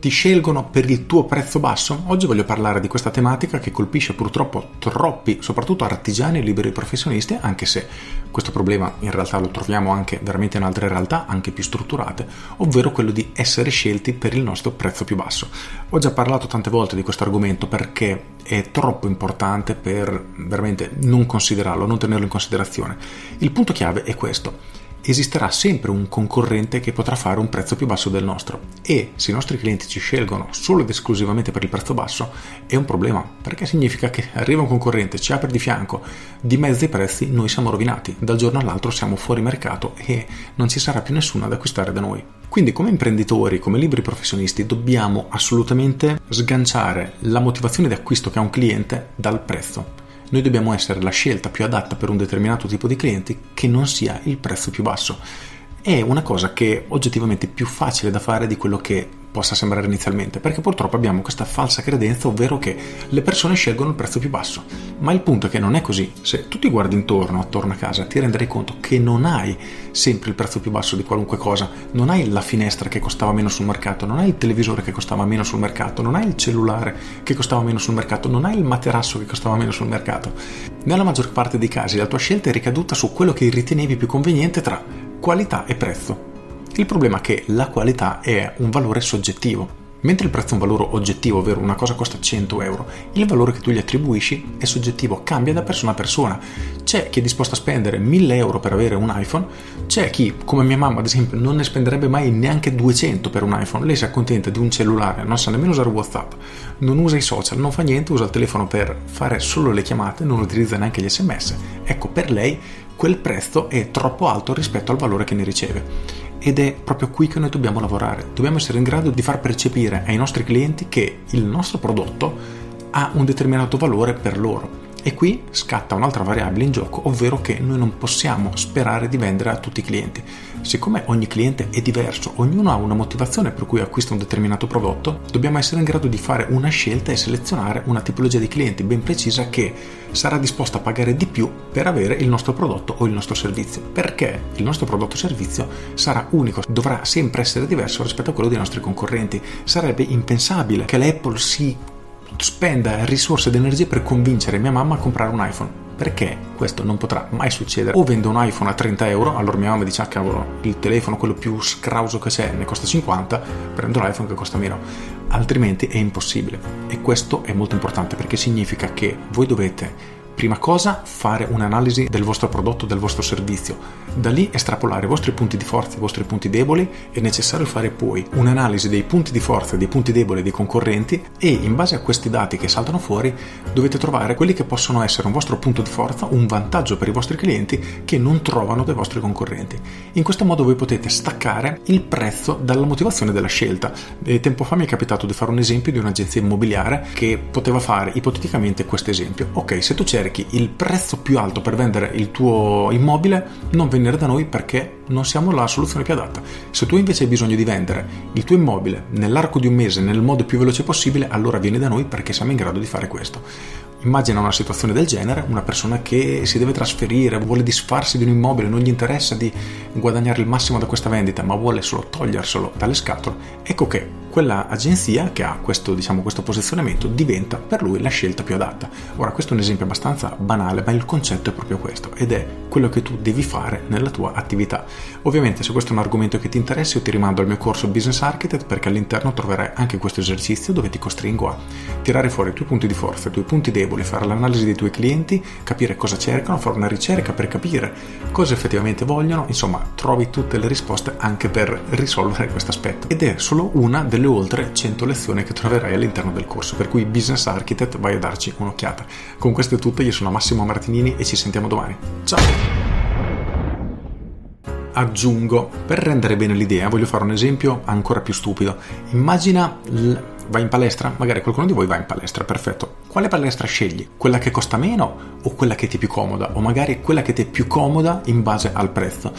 Ti scelgono per il tuo prezzo basso? Oggi voglio parlare di questa tematica che colpisce purtroppo troppi, soprattutto artigiani e liberi professionisti, anche se questo problema in realtà lo troviamo anche veramente in altre realtà, anche più strutturate, ovvero quello di essere scelti per il nostro prezzo più basso. Ho già parlato tante volte di questo argomento perché è troppo importante per veramente non considerarlo, non tenerlo in considerazione. Il punto chiave è questo esisterà sempre un concorrente che potrà fare un prezzo più basso del nostro e se i nostri clienti ci scelgono solo ed esclusivamente per il prezzo basso è un problema perché significa che arriva un concorrente, ci apre di fianco, di mezzo ai prezzi noi siamo rovinati, dal giorno all'altro siamo fuori mercato e non ci sarà più nessuno ad acquistare da noi. Quindi come imprenditori, come liberi professionisti dobbiamo assolutamente sganciare la motivazione di acquisto che ha un cliente dal prezzo noi dobbiamo essere la scelta più adatta per un determinato tipo di clienti che non sia il prezzo più basso. È una cosa che è oggettivamente più facile da fare di quello che possa sembrare inizialmente, perché purtroppo abbiamo questa falsa credenza, ovvero che le persone scelgono il prezzo più basso. Ma il punto è che non è così. Se tu ti guardi intorno, attorno a casa, ti renderai conto che non hai sempre il prezzo più basso di qualunque cosa, non hai la finestra che costava meno sul mercato, non hai il televisore che costava meno sul mercato, non hai il cellulare che costava meno sul mercato, non hai il materasso che costava meno sul mercato. Nella maggior parte dei casi la tua scelta è ricaduta su quello che ritenevi più conveniente tra qualità e prezzo. Il problema è che la qualità è un valore soggettivo. Mentre il prezzo è un valore oggettivo, ovvero una cosa costa 100 euro, il valore che tu gli attribuisci è soggettivo, cambia da persona a persona. C'è chi è disposto a spendere 1000 euro per avere un iPhone, c'è chi, come mia mamma ad esempio, non ne spenderebbe mai neanche 200 per un iPhone. Lei si accontenta di un cellulare, non sa nemmeno usare WhatsApp, non usa i social, non fa niente, usa il telefono per fare solo le chiamate, non utilizza neanche gli sms. Ecco, per lei quel prezzo è troppo alto rispetto al valore che ne riceve ed è proprio qui che noi dobbiamo lavorare. Dobbiamo essere in grado di far percepire ai nostri clienti che il nostro prodotto ha un determinato valore per loro e qui scatta un'altra variabile in gioco, ovvero che noi non possiamo sperare di vendere a tutti i clienti. Siccome ogni cliente è diverso, ognuno ha una motivazione per cui acquista un determinato prodotto, dobbiamo essere in grado di fare una scelta e selezionare una tipologia di clienti ben precisa che sarà disposta a pagare di più per avere il nostro prodotto o il nostro servizio. Perché il nostro prodotto o servizio sarà unico, dovrà sempre essere diverso rispetto a quello dei nostri concorrenti. Sarebbe impensabile che l'Apple si spenda risorse ed energie per convincere mia mamma a comprare un iPhone. Perché questo non potrà mai succedere. O vendo un iPhone a 30 euro, allora mia mamma dice: Ah, cavolo, il telefono, quello più scrauso che c'è, ne costa 50, prendo l'iPhone che costa meno. Altrimenti è impossibile. E questo è molto importante perché significa che voi dovete Prima cosa, fare un'analisi del vostro prodotto, del vostro servizio. Da lì estrapolare i vostri punti di forza, i vostri punti deboli. È necessario fare poi un'analisi dei punti di forza, dei punti deboli dei concorrenti e in base a questi dati che saltano fuori dovete trovare quelli che possono essere un vostro punto di forza, un vantaggio per i vostri clienti che non trovano dai vostri concorrenti. In questo modo voi potete staccare il prezzo dalla motivazione della scelta. E tempo fa mi è capitato di fare un esempio di un'agenzia immobiliare che poteva fare ipoteticamente questo esempio. Ok, se tu cerchi cerchi il prezzo più alto per vendere il tuo immobile, non venire da noi perché non siamo la soluzione più adatta. Se tu invece hai bisogno di vendere il tuo immobile nell'arco di un mese nel modo più veloce possibile, allora vieni da noi perché siamo in grado di fare questo. Immagina una situazione del genere, una persona che si deve trasferire, vuole disfarsi di un immobile, non gli interessa di guadagnare il massimo da questa vendita, ma vuole solo toglierselo dalle scatole. Ecco che quella agenzia che ha questo, diciamo, questo posizionamento diventa per lui la scelta più adatta. Ora, questo è un esempio abbastanza banale, ma il concetto è proprio questo ed è quello che tu devi fare nella tua attività. Ovviamente, se questo è un argomento che ti interessa, io ti rimando al mio corso Business Architect perché all'interno troverai anche questo esercizio dove ti costringo a tirare fuori i tuoi punti di forza, i tuoi punti deboli, fare l'analisi dei tuoi clienti, capire cosa cercano, fare una ricerca per capire cosa effettivamente vogliono, insomma, trovi tutte le risposte anche per risolvere questo aspetto. Ed è solo una delle delle oltre 100 lezioni che troverai all'interno del corso, per cui Business Architect vai a darci un'occhiata. Con questo è tutto, io sono Massimo Martinini e ci sentiamo domani. Ciao! Aggiungo, per rendere bene l'idea, voglio fare un esempio ancora più stupido. Immagina vai in palestra? Magari qualcuno di voi va in palestra, perfetto. Quale palestra scegli? Quella che costa meno o quella che ti è più comoda? O magari quella che ti è più comoda in base al prezzo?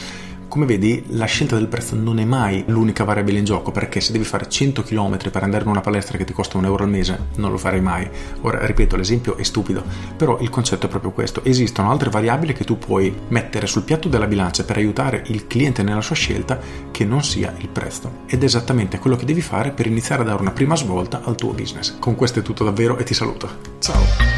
Come vedi, la scelta del prezzo non è mai l'unica variabile in gioco, perché se devi fare 100 km per andare in una palestra che ti costa un euro al mese, non lo farei mai. Ora, ripeto, l'esempio è stupido, però il concetto è proprio questo. Esistono altre variabili che tu puoi mettere sul piatto della bilancia per aiutare il cliente nella sua scelta che non sia il prezzo. Ed è esattamente quello che devi fare per iniziare a dare una prima svolta al tuo business. Con questo è tutto davvero e ti saluto. Ciao!